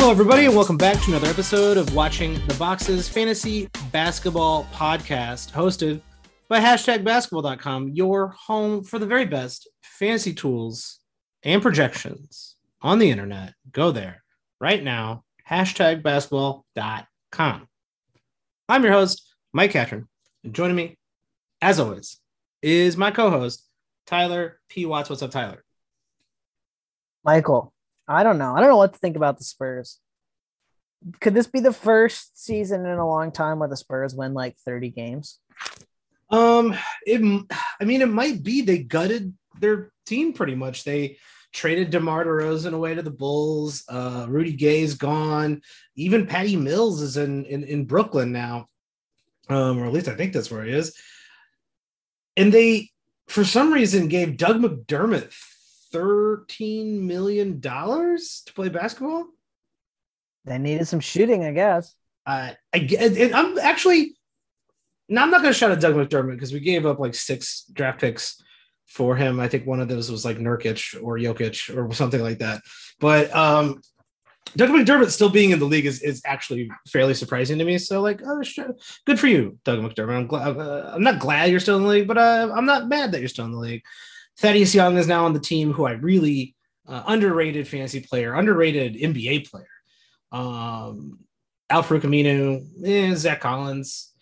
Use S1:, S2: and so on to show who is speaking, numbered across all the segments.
S1: Hello, everybody, and welcome back to another episode of Watching the Boxes Fantasy Basketball Podcast, hosted by hashtag basketball.com, your home for the very best fantasy tools and projections on the internet. Go there right now, hashtag basketball.com. I'm your host, Mike Catron, and joining me, as always, is my co host, Tyler P. Watts. What's up, Tyler?
S2: Michael, I don't know. I don't know what to think about the Spurs. Could this be the first season in a long time where the Spurs win like 30 games?
S1: Um, it, I mean, it might be. They gutted their team pretty much. They traded DeMar DeRozan away to the Bulls. Uh, Rudy Gay's gone. Even Patty Mills is in, in, in Brooklyn now. Um, or at least I think that's where he is. And they, for some reason, gave Doug McDermott $13 million to play basketball.
S2: They needed some shooting, I guess.
S1: Uh, I, I'm actually, now I'm not going to shout at Doug McDermott because we gave up like six draft picks for him. I think one of those was like Nurkic or Jokic or something like that. But um, Doug McDermott still being in the league is, is actually fairly surprising to me. So like, oh, good for you, Doug McDermott. I'm glad. Uh, I'm not glad you're still in the league, but uh, I'm not mad that you're still in the league. Thaddeus Young is now on the team, who I really uh, underrated fantasy player, underrated NBA player. Um, Al-Farouq Aminu, eh, Zach Collins.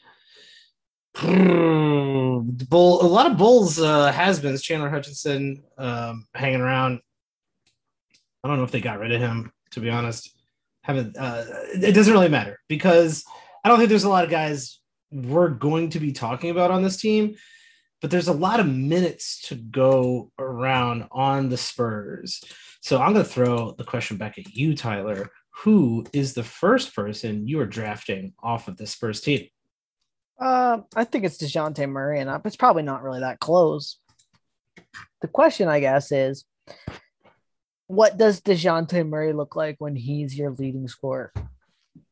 S1: Bull, a lot of Bulls uh, has-beens. Chandler Hutchinson um, hanging around. I don't know if they got rid of him. To be honest, haven't. Uh, it doesn't really matter because I don't think there's a lot of guys we're going to be talking about on this team but there's a lot of minutes to go around on the Spurs. So I'm going to throw the question back at you, Tyler. Who is the first person you are drafting off of the Spurs team?
S2: Uh, I think it's DeJounte Murray, and it's probably not really that close. The question, I guess, is what does DeJounte Murray look like when he's your leading scorer?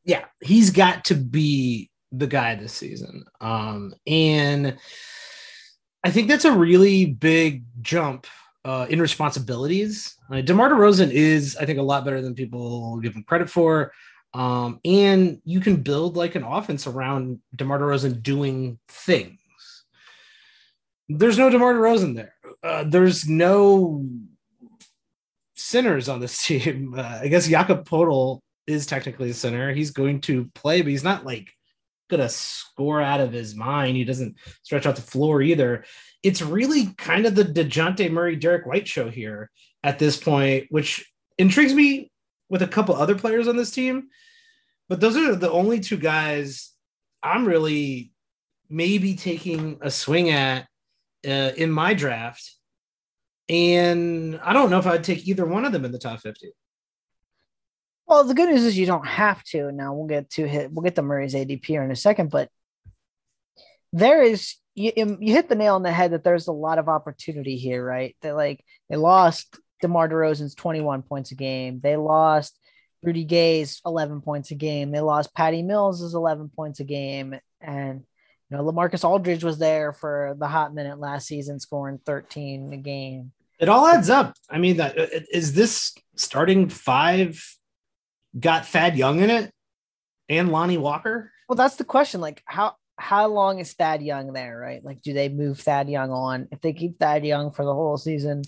S1: Yeah, he's got to be the guy this season. Um, and I think that's a really big jump uh, in responsibilities. Uh, DeMar DeRozan is, I think, a lot better than people give him credit for. Um, and you can build like an offense around DeMar DeRozan doing things. There's no DeMar DeRozan there. Uh, there's no sinners on this team. Uh, I guess Jakob Poeltl is technically a center. He's going to play, but he's not like gonna score out of his mind. He doesn't stretch out the floor either. It's really kind of the Dejounte Murray, Derrick White show here at this point, which intrigues me with a couple other players on this team. But those are the only two guys I'm really maybe taking a swing at uh, in my draft. And I don't know if I'd take either one of them in the top 50.
S2: Well, the good news is you don't have to. Now we'll get to hit. We'll get the Murray's ADP here in a second, but there is you, um, you hit the nail on the head that there's a lot of opportunity here, right? That like they lost DeMar DeRozan's 21 points a game. They lost Rudy Gay's 11 points a game. They lost Patty Mills's 11 points a game, and you know LaMarcus Aldridge was there for the hot minute last season, scoring 13 a game.
S1: It all adds up. I mean, that uh, is this starting five got Thad Young in it and Lonnie Walker?
S2: Well, that's the question. Like, how how long is Thad Young there, right? Like, do they move Thad Young on? If they keep Thad Young for the whole season,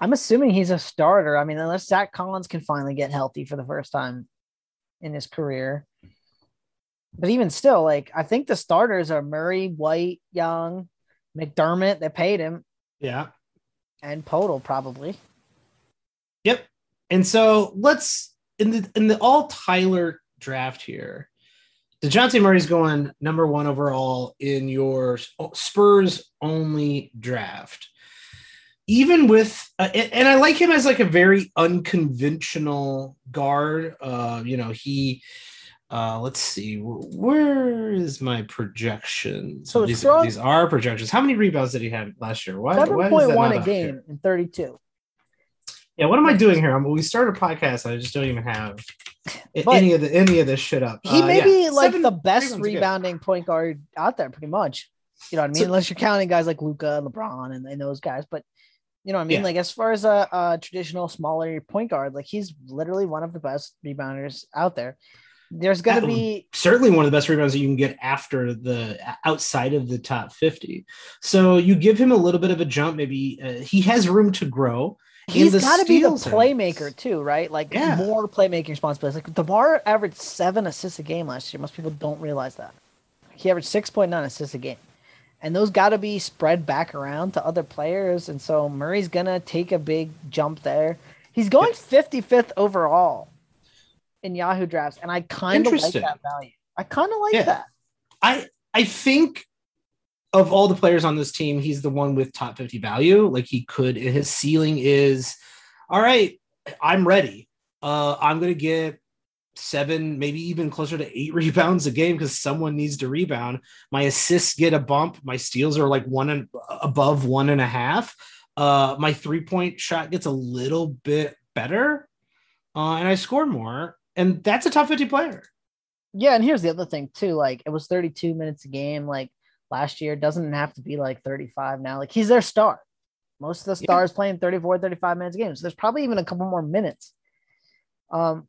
S2: I'm assuming he's a starter. I mean, unless Zach Collins can finally get healthy for the first time in his career. But even still, like I think the starters are Murray, White, Young, McDermott. They paid him.
S1: Yeah.
S2: And Poeltl probably.
S1: Yep. And so let's in the in the all Tyler draft here, DeJounte Murray's going number one overall in your Spurs only draft. Even with, uh, and I like him as like a very unconventional guard. Uh, you know, he, uh, let's see, where is my projection? So these, these are projections. How many rebounds did he have last year?
S2: Why, 7.1 a game in 32.
S1: Yeah, what am I doing here? I'm, we started a podcast. I just don't even have but any of the any of this shit up.
S2: He uh, may yeah. be like Seven, the best rebounding good. point guard out there, pretty much. You know what I mean? So, Unless you're counting guys like Luka, LeBron, and, and those guys. But You know what I mean?
S1: Yeah.
S2: Like as far as a, a traditional smaller point guard, like he's literally one of the best rebounders out there. There's gonna
S1: Um,
S2: be
S1: certainly one of the best rebounds that you can get after the outside of the top 50. So you give him a little bit of a jump. Maybe uh, he has room to grow.
S2: He's got to be the playmaker too, right? Like
S1: Yeah.
S2: more playmaking responsibilities. Like Demar averaged seven assists a game last year. Most people don't realize that. He averaged six point nine assists a game, and those got to be spread back around to other players. And so Murray's gonna take a big jump there. He's going fifty fifth overall in Yahoo drafts, and I kind of like that value. I kind of like
S1: Yeah.
S2: that.
S1: I I think of all the players on this team, he's the one with top 50 value. Like he could, his ceiling is all right, I'm ready. Uh, I'm gonna get seven, maybe even closer to eight rebounds a game because someone needs to rebound. My assists get a bump, my steals are like one and above one and a half. Uh, my three-point shot gets a little bit better, uh, and I score more. And that's a top 50 player.
S2: Yeah, and here's the other thing too. Like it was 32 minutes a game. Like last year, doesn't have to be like 35 now. Like he's their star. Most of the
S1: Yeah.
S2: stars playing 34, 35 minutes a game. So there's probably even a couple more minutes. Um,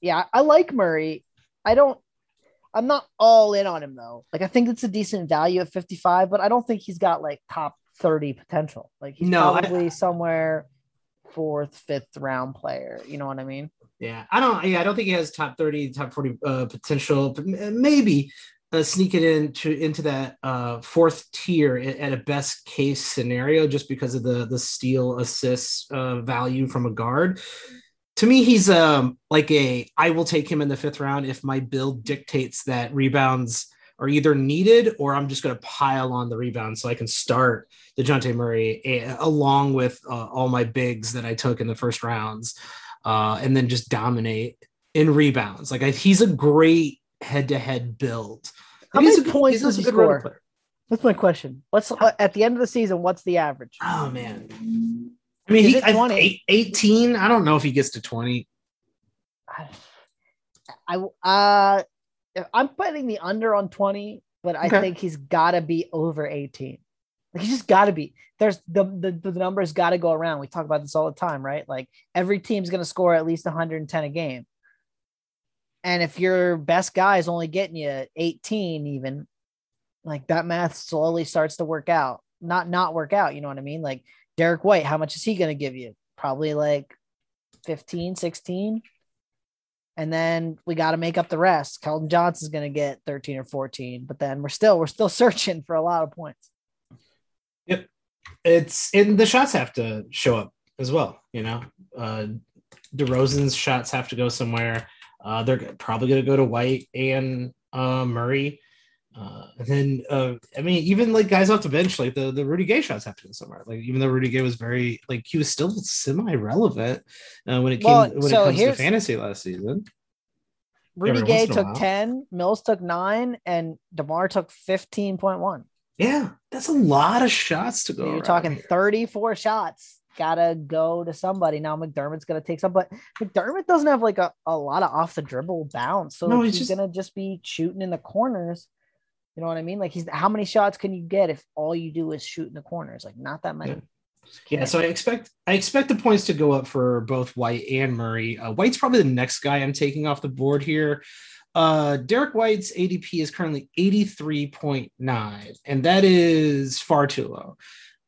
S2: yeah, I like Murray. I don't. I'm not all in on him though. Like I think it's a decent value at 55, but I don't think he's got like top 30 potential. Like he's
S1: No, I-
S2: probably somewhere fourth, fifth round player. You know what I mean?
S1: Yeah, I don't. Yeah, I don't think he has top thirty, top forty uh, potential, but maybe uh, sneak it into into that uh, fourth tier at, a best case scenario, just because of the the steal assists uh, value from a guard. To me, he's um like a. I will take him in the fifth round if my build dictates that rebounds are either needed or I'm just going to pile on the rebounds so I can start DeJounte Murray eh, along with uh, all my bigs that I took in the first rounds uh, and then just dominate in rebounds. Like I, he's a great head-to-head build.
S2: How many points does he score? That's my question. What's at the end of the season? What's the average?
S1: Oh man. I mean,
S2: Is
S1: he, I,
S2: 20?
S1: eight- 18. I don't know if he gets to 20.
S2: I uh, I'm putting the under on 20, but I
S1: Okay.
S2: think he's got to be over 18. Like he's just got to be. There's the the, the numbers got to go around. We talk about this all the time, right? Like every team's going to score at least 110 a game. And if your best guy is only getting you 18 even, like that math slowly starts to work out. Not not work out, you know what I mean? Like Derrick White, how much is he going to give you? Probably like 15, 16. And then we got to make up the rest. Keldon Johnson's going to get 13 or 14, but then we're still we're still searching for a lot of points. Yep.
S1: It's and the shots have to show up as well. You know, uh, DeRozan's shots have to go somewhere. Uh, they're probably going to go to White and uh, Murray. Uh, and then, uh, I mean, even like guys off the bench, like the, the Rudy Gay shots have to go somewhere. Like, even though Rudy Gay was very, like, he was still semi relevant uh, when it came,
S2: Well,
S1: when
S2: so
S1: it comes to fantasy last season.
S2: Rudy Gay
S1: once in a
S2: took 10, Mills took 9 and DeMar took 15.1.
S1: Yeah, that's a lot of shots to go.
S2: You're talking
S1: here.
S2: 34 shots. Gotta go to somebody. Now McDermott's gonna take some, but McDermott doesn't have like a, a lot of off the dribble bounce. So
S1: No,
S2: like,
S1: he's
S2: he's
S1: just-
S2: gonna just be shooting in the corners. You know what I mean? Like he's how many shots can you get if all you do is shoot in the corners? Like not that many.
S1: Yeah. Yeah, so I expect I expect the points to go up for both White and Murray. Uh, White's probably the next guy I'm taking off the board here. Uh, Derrick White's ADP is currently 83.9, and that is far too low.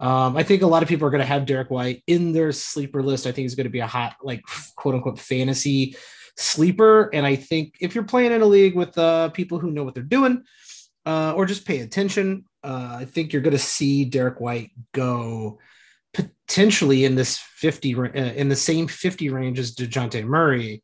S1: Um, I think a lot of people are going to have Derrick White in their sleeper list. I think he's going to be a hot, like quote unquote, fantasy sleeper. And I think if you're playing in a league with uh, people who know what they're doing uh, or just pay attention, uh, I think you're going to see Derrick White go potentially in this 50 ra- uh, in the same 50 range as DeJounte Murray.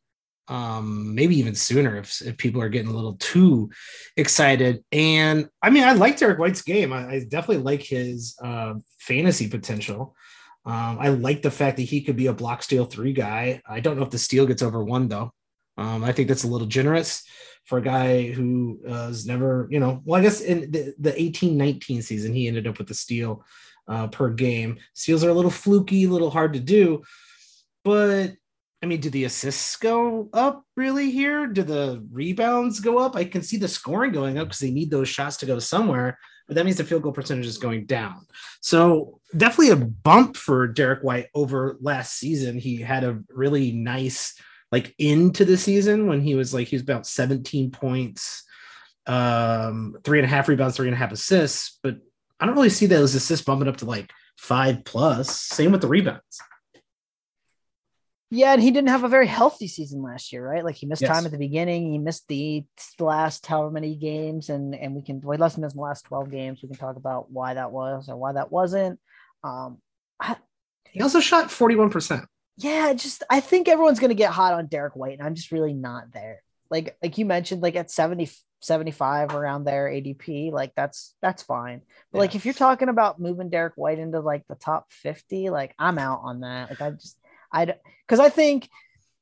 S1: Um, maybe even sooner if, if people are getting a little too excited. And I mean, I like Derrick White's game. I, I definitely like his uh, fantasy potential. Um, I like the fact that he could be a block steal three guy. I don't know if the steal gets over one though. Um, I think that's a little generous for a guy who uh, has never, you know, well, I guess in the, the 18 19 season, he ended up with a steal uh, per game. Steals are a little fluky, a little hard to do. But I mean, do the assists go up really here? Do the rebounds go up? I can see the scoring going up because they need those shots to go somewhere. but that means the field goal percentage is going down. So definitely a bump for Derrick White over last season. He had a really nice like into the season when he was like he was about 17 points, um, three and a half rebounds, three and a half assists. But I don't really see those assists bumping up to like five plus. Same with the rebounds.
S2: Yeah, and he didn't have a very healthy season last year, right? Like he missed
S1: Yes.
S2: time at the beginning. He missed the last however many games, and and we can well, he less than the last twelve games. We can talk about why that was or why that wasn't. Um, I,
S1: He also shot 41%.
S2: yeah, just I think everyone's gonna get hot on Derrick White, and I'm just really not there. Like like you mentioned, like at 70, 75 around there ADP, like that's that's fine. But like if you're talking about moving Derrick White into like the top 50, like I'm out on that. Like I just I because I think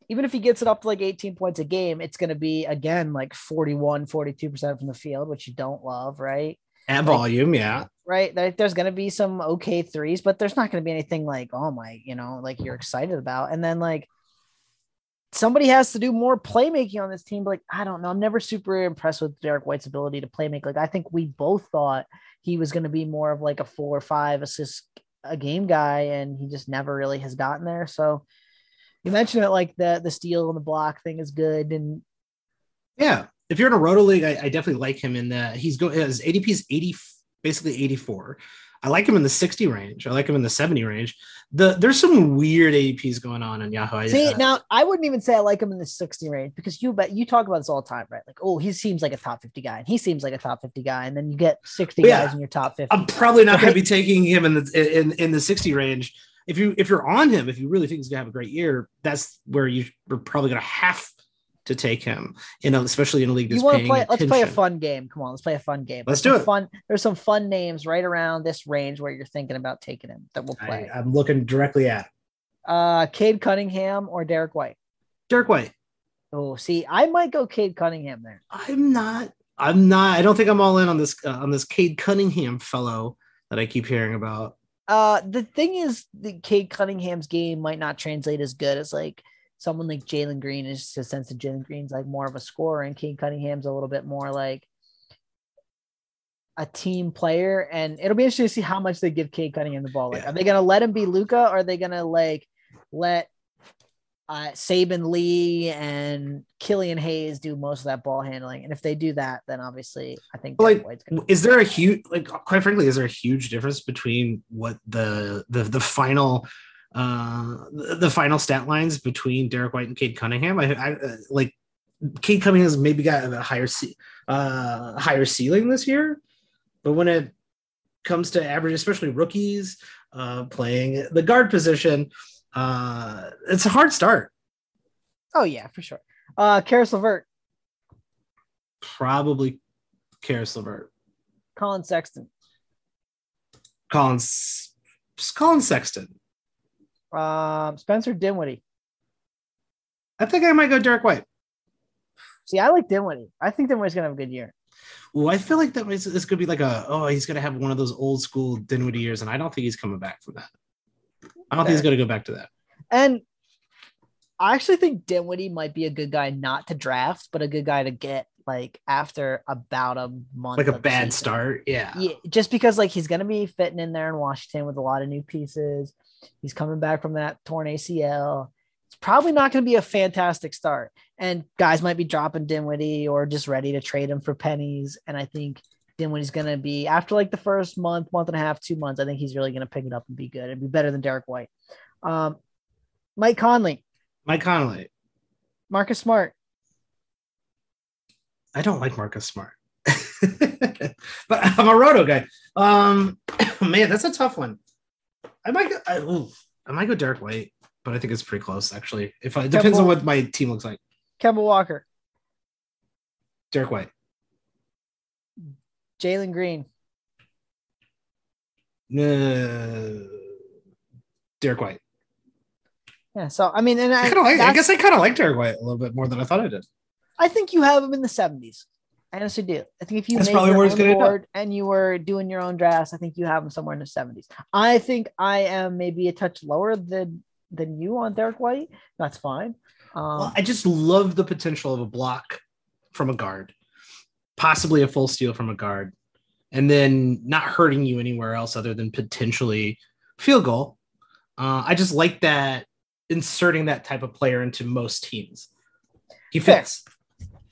S2: even if he gets it up to like 18 points a game, it's going to be again like 41, 42% from the field, which you don't love, right?
S1: At
S2: Like-
S1: volume, yeah.
S2: Right. There- There's going to be some okay threes, but there's not going to be anything like, oh my, you know, like you're excited about. And then like somebody has to do more playmaking on this team. But like, I don't know. I'm never super impressed with Derrick White's ability to play make. Like, I think we both thought he was going to be more of like a four or five assist a game guy, and he just never really has gotten there. So you mentioned it like the the steal and the block thing is good. And
S1: Yeah. If you're in a roto league, I, I definitely like him in that. He's going his ADP is 80, basically 84. I like him in the 60 range. I like him in the 70 range. The there's some weird ADPs going on in Yahoo. I-
S2: See,
S1: uh,
S2: now I wouldn't even say I like him in the 60 range because you bet you talk about this all the time, right? Like, oh, he seems like a top 50 guy, and he seems like a top 50 guy, and then you get 60
S1: Yeah.
S2: guys in your top 50.
S1: I'm probably not gonna be taking him in the in in the 60 range. If you if you're on him, if you really think he's going to have a great year, that's where you are probably going to have to take him. You know, especially in a league that's
S2: you want to play? Let's play a fun game. Come on, let's play a fun game.
S1: Let's
S2: There's
S1: do it.
S2: Fun. There's some fun names right around this range where you're thinking about taking him that we'll play.
S1: I, I'm looking directly at
S2: uh, Cade Cunningham or Derrick White.
S1: Derrick White.
S2: Oh, see, I might go Cade Cunningham there.
S1: I'm not. I'm not. I don't think I'm all in on this uh, on this Cade Cunningham fellow that I keep hearing about.
S2: Uh, the thing is, the Cade Cunningham's game might not translate as good as like someone like Jalen Green. Is just a sense that Jalen Green's like more of a scorer, and Cade Cunningham's a little bit more like a team player. And it'll be interesting to see how much they give Cade Cunningham the ball. Like,
S1: Yeah.
S2: are they gonna let him be Luka? Or are they gonna like let uh, Saben Lee and Killian Hayes do most of that ball handling? And if they do that, then obviously I think
S1: Like, Is there a huge like quite frankly, is there a huge difference between what the the the final uh the, the final stat lines between Derrick White and Cade Cunningham? I, I uh, like Cade Cunningham has maybe got a higher ce- uh higher ceiling this year, but when it comes to average, especially rookies uh playing the guard position, uh it's a hard start.
S2: Oh yeah, for sure. Uh, Karis LeVert,
S1: Probably Karis LeVert.
S2: Collin Sexton,
S1: Collins Collin Sexton.
S2: Um, Spencer Dinwiddie.
S1: I think I might go Derrick White.
S2: See, I like Dinwiddie. I think Dinwiddie's gonna have a good year.
S1: Well, I feel like that was this could be like a oh he's gonna have one of those old school Dinwiddie years, and I don't think he's coming back from that. I don't think he's gonna go back to that.
S2: And I actually think Dinwiddie might be a good guy not to draft, but a good guy to get like after about a month.
S1: Like a bad
S2: season.
S1: start. Yeah.
S2: Yeah, just because like he's gonna be fitting in there in Washington with a lot of new pieces. He's coming back from that torn ACL. It's probably not going to be a fantastic start, and guys might be dropping Dinwiddie or just ready to trade him for pennies. And I think Dinwiddie's going to be after like the first month, month and a half, two months. I think he's really going to pick it up and be good and be better than Derrick White. Um, Mike Conley,
S1: Mike Conley.
S2: Marcus Smart.
S1: I don't like Marcus Smart. but I'm a roto guy. Um man, that's a tough one. I might go I, ooh, I might go Derrick White, but I think it's pretty close actually. If I, it depends on what my team looks like.
S2: Kemba Walker,
S1: Derrick White.
S2: Jalen Green,
S1: No. Derrick White.
S2: yeah. So I mean, and
S1: I
S2: I,
S1: like. I guess I kind of like Derrick White a little bit more than I thought I did.
S2: I think you have him in the 70s. I honestly do. I think if you
S1: That's
S2: made
S1: probably
S2: your
S1: where
S2: own
S1: gonna end
S2: board and you were doing your own drafts, I think you have him somewhere in the 70s. I think I am maybe a touch lower than than you on Derrick White. That's fine. Um,
S1: Well, I just love the potential of a block from a guard, possibly a full steal from a guard. and then not hurting you anywhere else other than potentially field goal. Uh, I just like that inserting that type of player into most teams. He fits.
S2: Fair,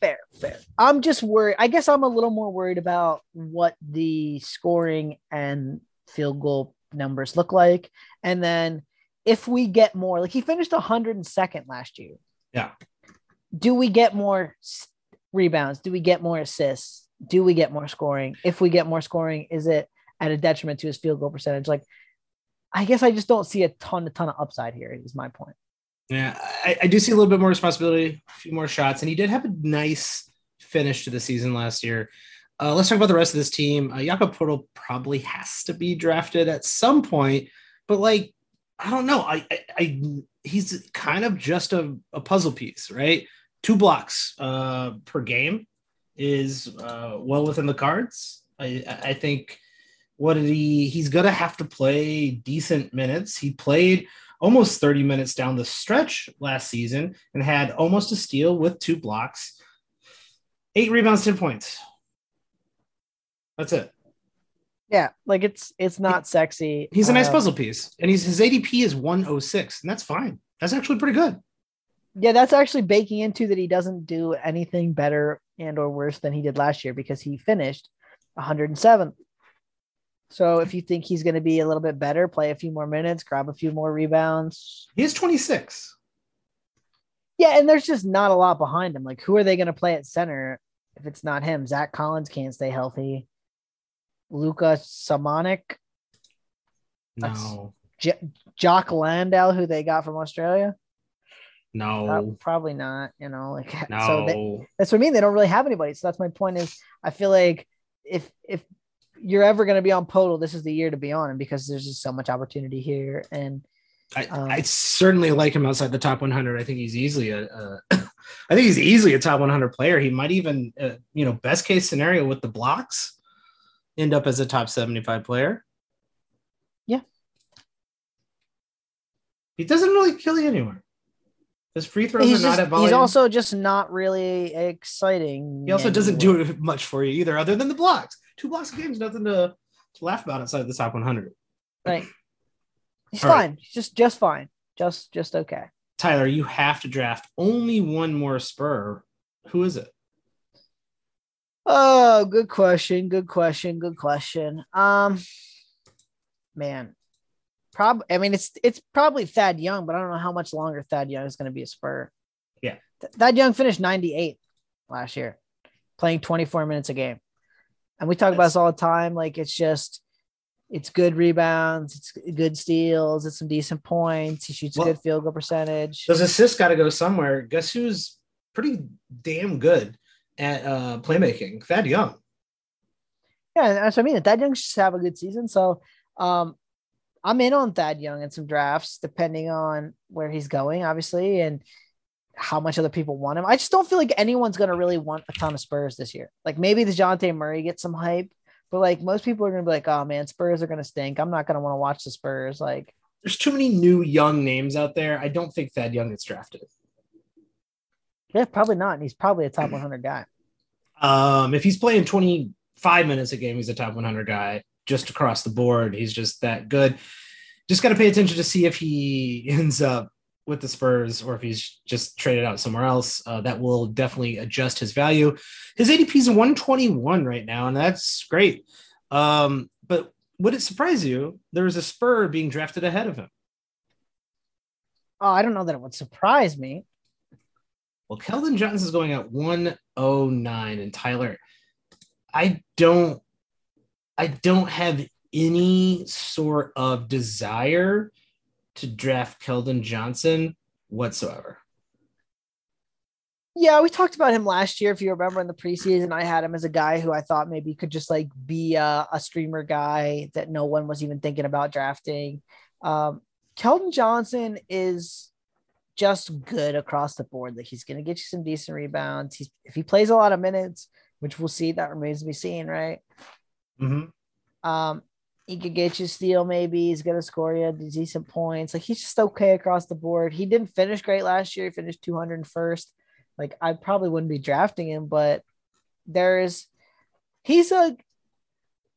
S2: fair. fair. I'm just worried. I guess I'm a little more worried about what the scoring and field goal numbers look like. And then if we get more, like he finished 102nd last year.
S1: Yeah.
S2: Do we get more rebounds? Do we get more assists? Do we get more scoring? If we get more scoring, is it at a detriment to his field goal percentage? Like, I guess I just don't see a ton, a ton of upside here. Is my point.
S1: Yeah, I, I do see a little bit more responsibility, a few more shots, and he did have a nice finish to the season last year. Uh, let's talk about the rest of this team. Uh, Jakob Poeltl probably has to be drafted at some point, but like, I don't know. I, I, I he's kind of just a, a, puzzle piece, right? Two blocks uh, per game is uh, well within the cards. I, I think what did he? He's gonna have to play decent minutes. He played almost 30 minutes down the stretch last season and had almost a steal with two blocks, eight rebounds, 10 points. That's it.
S2: Yeah, like it's it's not sexy.
S1: He's a nice uh, puzzle piece, and he's his ADP is 106, and that's fine. That's actually pretty good.
S2: Yeah, that's actually baking into that he doesn't do anything better and or worse than he did last year because he finished 107th. So if you think he's going to be a little bit better, play a few more minutes, grab a few more rebounds.
S1: He's 26.
S2: Yeah, and there's just not a lot behind him. Like, who are they going to play at center if it's not him? Zach Collins can't stay healthy. Luka Samanic.
S1: No.
S2: J- Jock Landale, who they got from Australia.
S1: No, uh,
S2: probably not. You know, like
S1: no.
S2: so they, that's what I mean. They don't really have anybody. So that's my point. Is I feel like if if you're ever going to be on Poeltl, this is the year to be on him because there's just so much opportunity here. And
S1: I, um, I certainly like him outside the top 100. I think he's easily a, a I think he's easily a top 100 player. He might even, uh, you know, best case scenario with the blocks, end up as a top 75 player.
S2: Yeah.
S1: He doesn't really kill you anywhere. His free throws he's are
S2: just,
S1: not at volume.
S2: He's also just not really exciting.
S1: He also doesn't do much for you either, other than the blocks. Two blocks a game is nothing to, to laugh about outside the top 100.
S2: Right. He's All fine. Right. Just just fine. Just just okay.
S1: Tyler, you have to draft only one more Spur. Who is it?
S2: Oh, good question. Good question. Good question. Um, man, Prob I mean it's it's probably Thad Young, but I don't know how much longer Thad Young is going to be a Spur.
S1: Yeah.
S2: Th- Thad Young finished 98 last year, playing 24 minutes a game. And we talk That's... about this all the time. Like it's just it's good rebounds, it's good steals, it's some decent points. He shoots well, a good field goal percentage.
S1: Those assists got to go somewhere. Guess who's pretty damn good at uh, playmaking? Thad Young.
S2: Yeah, that's what I mean. Thad Young should have a good season. So um, I'm in on Thad Young in some drafts, depending on where he's going, obviously, and how much other people want him. I just don't feel like anyone's going to really want a ton of Spurs this year. Like maybe the Dejounte Murray gets some hype, but like most people are going to be like, oh man, Spurs are going to stink. I'm not going to want to watch the Spurs. Like,
S1: there's too many new young names out there. I don't think Thad Young gets drafted.
S2: Yeah, probably not. And he's probably a top 100 guy.
S1: Um, if he's playing 25 minutes a game, he's a top 100 guy just across the board. He's just that good. Just got to pay attention to see if he ends up with the Spurs or if he's just traded out somewhere else. Uh, that will definitely adjust his value. His ADP is 121 right now, and that's great. Um, but would it surprise you there is a Spur being drafted ahead of him?
S2: Oh, I don't know that it would surprise me.
S1: Well, Keldon Johnson is going at 109, and Tyler, I don't I don't have any sort of desire to draft Keldon Johnson whatsoever.
S2: Yeah, we talked about him last year. If you remember in the preseason, I had him as a guy who I thought maybe could just like be a, a streamer guy that no one was even thinking about drafting. Um, Keldon Johnson is just good across the board. Like he's going to get you some decent rebounds. He's if he plays a lot of minutes, which we'll see, that remains to be seen, right?
S1: Mm-hmm.
S2: Um, he could get you steal, maybe he's gonna score you decent points. Like he's just okay across the board. He didn't finish great last year, he finished 201st. Like I probably wouldn't be drafting him, but there's he's a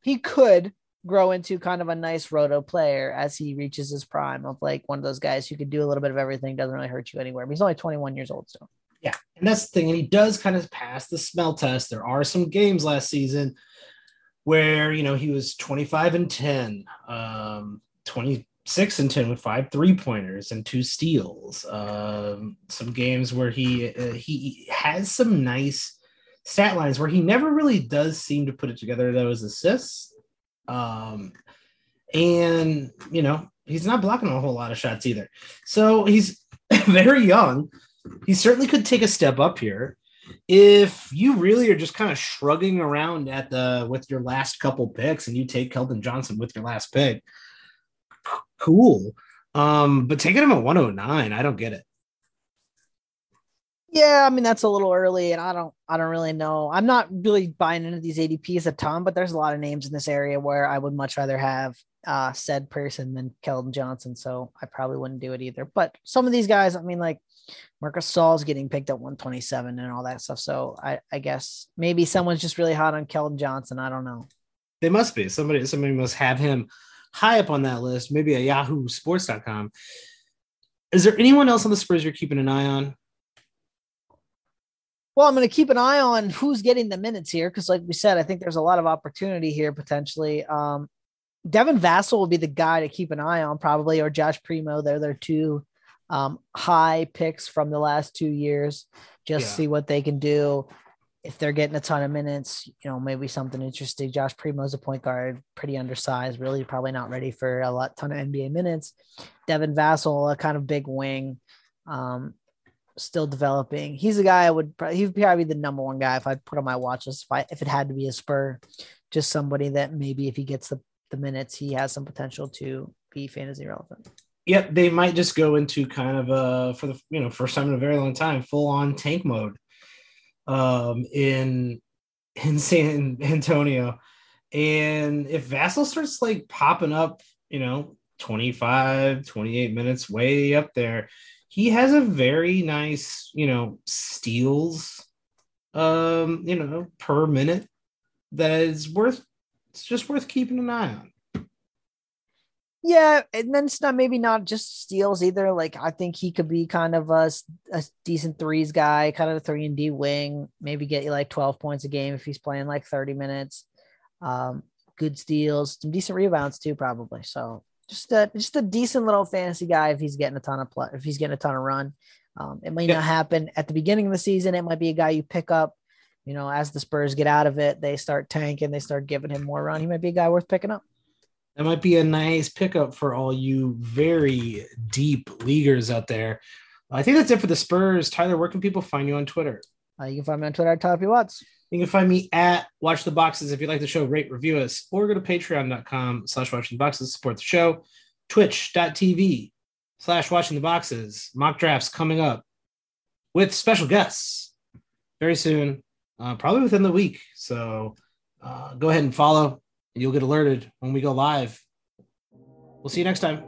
S2: he could grow into kind of a nice roto player as he reaches his prime of like one of those guys who could do a little bit of everything, doesn't really hurt you anywhere. But he's only 21 years old still.
S1: Yeah, and that's the thing. And he does kind of pass the smell test. There are some games last season where you know he was 25 and 10, um, 26 and 10 with five three pointers and two steals. Um, some games where he uh, he has some nice stat lines where he never really does seem to put it together. Those assists, um, and you know he's not blocking a whole lot of shots either. So he's very young he certainly could take a step up here. If you really are just kind of shrugging around at the with your last couple picks and you take Keldon Johnson with your last pick, cool. Um, but taking him at 109, I don't get it.
S2: Yeah, I mean that's a little early, and I don't, I don't really know. I'm not really buying into these ADPs a ton, but there's a lot of names in this area where I would much rather have uh, said person than Keldon Johnson, so I probably wouldn't do it either. But some of these guys, I mean, like Marc Gasol's getting picked at 127 and all that stuff. So I, I guess maybe someone's just really hot on Keldon Johnson. I don't know.
S1: They must be somebody. Somebody must have him high up on that list. Maybe a Yahoo Sports.com. Is there anyone else on the Spurs you're keeping an eye on?
S2: Well, I'm going to keep an eye on who's getting the minutes here because, like we said, I think there's a lot of opportunity here potentially. Um, Devin Vassell will be the guy to keep an eye on, probably, or Josh Primo. They're their two um, high picks from the last two years. Just yeah. see what they can do. If they're getting a ton of minutes, you know, maybe something interesting. Josh Primo's a point guard, pretty undersized, really probably not ready for a lot ton of NBA minutes. Devin Vassell, a kind of big wing, um, still developing. He's a guy I would he'd probably be the number one guy if I put on my watch list if I if it had to be a spur. Just somebody that maybe if he gets the, the minutes, he has some potential to be fantasy relevant
S1: yep, they might just go into kind of a for the you know first time in a very long time, full on tank mode um, in in San Antonio. And if Vassell starts like popping up, you know, 25, 28 minutes way up there, he has a very nice, you know, steals um, you know, per minute that is worth it's just worth keeping an eye on.
S2: Yeah, and then it's not maybe not just steals either. Like I think he could be kind of a, a decent threes guy, kind of a three and D wing. Maybe get you like twelve points a game if he's playing like thirty minutes. Um, good steals, some decent rebounds too, probably. So just a just a decent little fantasy guy if he's getting a ton of play, if he's getting a ton of run. Um, it might yeah. not happen at the beginning of the season. It might be a guy you pick up. You know, as the Spurs get out of it, they start tanking, they start giving him more run. He might be a guy worth picking up.
S1: That might be a nice pickup for all you very deep leaguers out there. I think that's it for the Spurs. Tyler, where can people find you on Twitter?
S2: Uh, you can find me on Twitter at Tyler P. Watts.
S1: You can find me at Watch the Boxes if you like the show, rate, review us, or go to patreon.com slash watching the boxes, support the show, twitch.tv slash watching the boxes, mock drafts coming up with special guests very soon, uh, probably within the week. So uh, go ahead and follow, you'll get alerted when we go live. We'll see you next time.